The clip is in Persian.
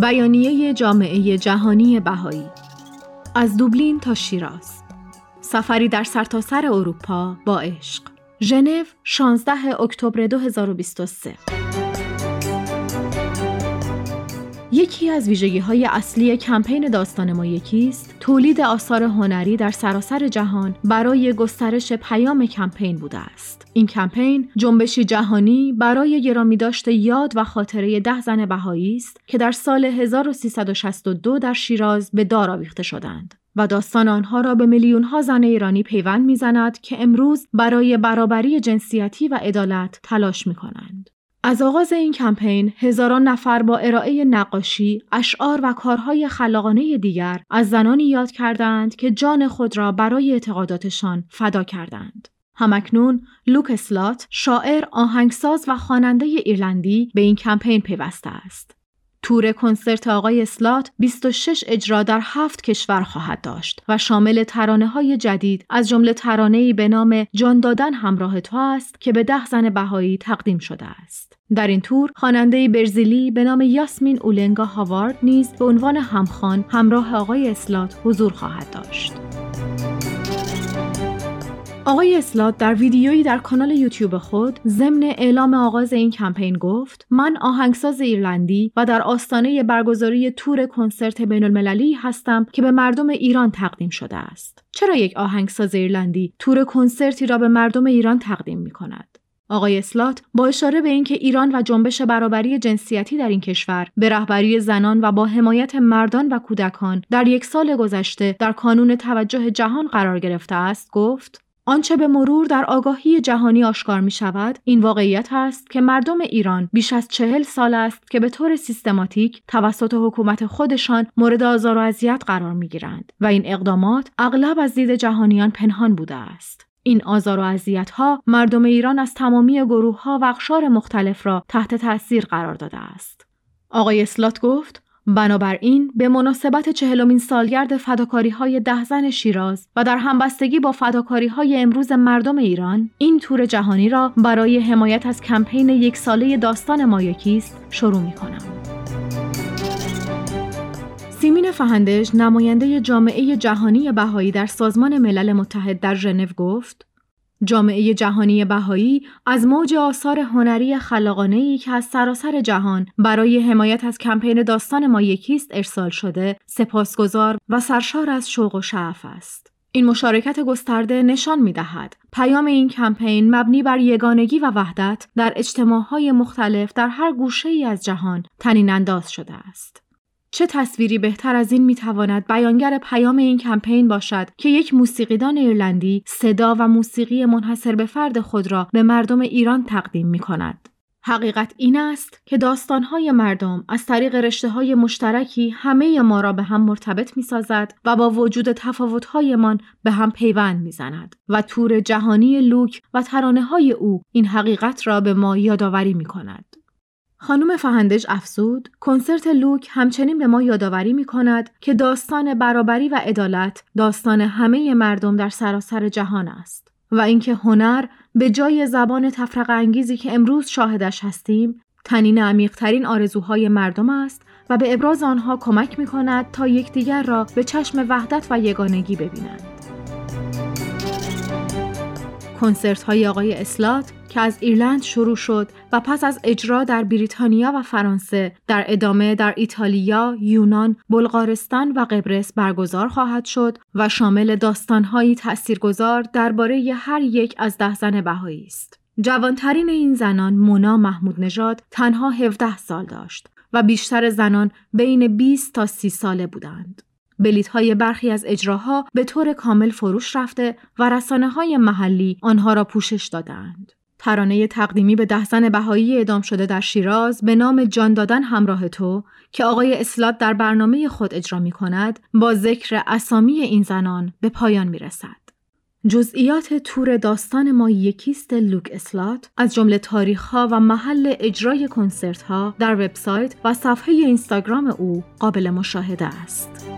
بیانیه جامعه جهانی بهایی. از دوبلین تا شیراز. سفری در سرتاسر سر اروپا با عشق. ژنو 16 اکتبر 2023 یکی از ویژگی های اصلی کمپین داستان ما یکیست تولید آثار هنری در سراسر جهان برای گسترش پیام کمپین بوده است این کمپین جنبشی جهانی برای گرامی داشته یاد و خاطره ده زن بهایی است که در سال 1362 در شیراز به دار آویخته شدند و داستان آنها را به میلیون ها زن ایرانی پیوند می‌زند که امروز برای برابری جنسیتی و عدالت تلاش می کنند. از آغاز این کمپین هزاران نفر با ارائه نقاشی، اشعار و کارهای خلاقانه دیگر از زنانی یاد کردند که جان خود را برای اعتقاداتشان فدا کردند. همکنون لوک اسلات شاعر، آهنگساز و خواننده ایرلندی به این کمپین پیوسته است. تور کنسرت آقای اسلات 26 اجرا در هفت کشور خواهد داشت و شامل ترانه های جدید از جمله ترانه‌ای به نام جان دادن همراه تو است که به ده زن بهایی تقدیم شده است. در این تور خواننده برزیلی به نام یاسمین اولنگا هاوارد نیز به عنوان همخوان همراه آقای اسلات حضور خواهد داشت. آقای اسلات در ویدیویی در کانال یوتیوب خود ضمن اعلام آغاز این کمپین گفت من آهنگساز ایرلندی و در آستانه برگزاری تور کنسرت بین المللی هستم که به مردم ایران تقدیم شده است. چرا یک آهنگساز ایرلندی تور کنسرتی را به مردم ایران تقدیم می کند؟ آقای اسلات با اشاره به اینکه ایران و جنبش برابری جنسیتی در این کشور به رهبری زنان و با حمایت مردان و کودکان در یک سال گذشته در کانون توجه جهان قرار گرفته است گفت آنچه به مرور در آگاهی جهانی آشکار می شود این واقعیت است که مردم ایران بیش از چهل سال است که به طور سیستماتیک توسط حکومت خودشان مورد آزار و اذیت قرار می گیرند و این اقدامات اغلب از دید جهانیان پنهان بوده است. این آزار و اذیت ها مردم ایران از تمامی گروه ها و اقشار مختلف را تحت تاثیر قرار داده است. آقای اسلات گفت بنابراین به مناسبت چهلمین سالگرد فداکاری های ده زن شیراز و در همبستگی با فداکاری های امروز مردم ایران این تور جهانی را برای حمایت از کمپین یک ساله داستان مایکیست شروع می کنم. سیمین فهندش نماینده جامعه جهانی بهایی در سازمان ملل متحد در ژنو گفت جامعه جهانی بهایی از موج آثار هنری خلاقانه ای که از سراسر جهان برای حمایت از کمپین داستان ما یکیست ارسال شده سپاسگزار و سرشار از شوق و شعف است. این مشارکت گسترده نشان می دهد پیام این کمپین مبنی بر یگانگی و وحدت در اجتماعهای مختلف در هر گوشه ای از جهان تنین انداز شده است. چه تصویری بهتر از این می‌تواند بیانگر پیام این کمپین باشد که یک موسیقیدان ایرلندی صدا و موسیقی منحصر به فرد خود را به مردم ایران تقدیم می کند. حقیقت این است که داستانهای مردم از طریق رشته های مشترکی همه ما را به هم مرتبط می سازد و با وجود تفاوتهایمان به هم پیوند می زند و تور جهانی لوک و ترانه های او این حقیقت را به ما یادآوری می کند. خانم فهندج افزود کنسرت لوک همچنین به ما یادآوری می کند که داستان برابری و عدالت داستان همه مردم در سراسر جهان است و اینکه هنر به جای زبان تفرق انگیزی که امروز شاهدش هستیم تنین عمیقترین آرزوهای مردم است و به ابراز آنها کمک می کند تا یکدیگر را به چشم وحدت و یگانگی ببینند. کنسرت های آقای اسلات که از ایرلند شروع شد و پس از اجرا در بریتانیا و فرانسه در ادامه در ایتالیا، یونان، بلغارستان و قبرس برگزار خواهد شد و شامل داستانهایی تاثیرگذار درباره هر یک از ده زن بهایی است. جوانترین این زنان مونا محمود نژاد تنها 17 سال داشت و بیشتر زنان بین 20 تا 30 ساله بودند. بلیت های برخی از اجراها به طور کامل فروش رفته و رسانه های محلی آنها را پوشش دادند. ترانه تقدیمی به ده زن بهایی اعدام شده در شیراز به نام جان دادن همراه تو که آقای اسلات در برنامه خود اجرا می کند با ذکر اسامی این زنان به پایان می رسد. جزئیات تور داستان ما یکیست لوک اسلات از جمله ها و محل اجرای کنسرت ها در وبسایت و صفحه اینستاگرام او قابل مشاهده است.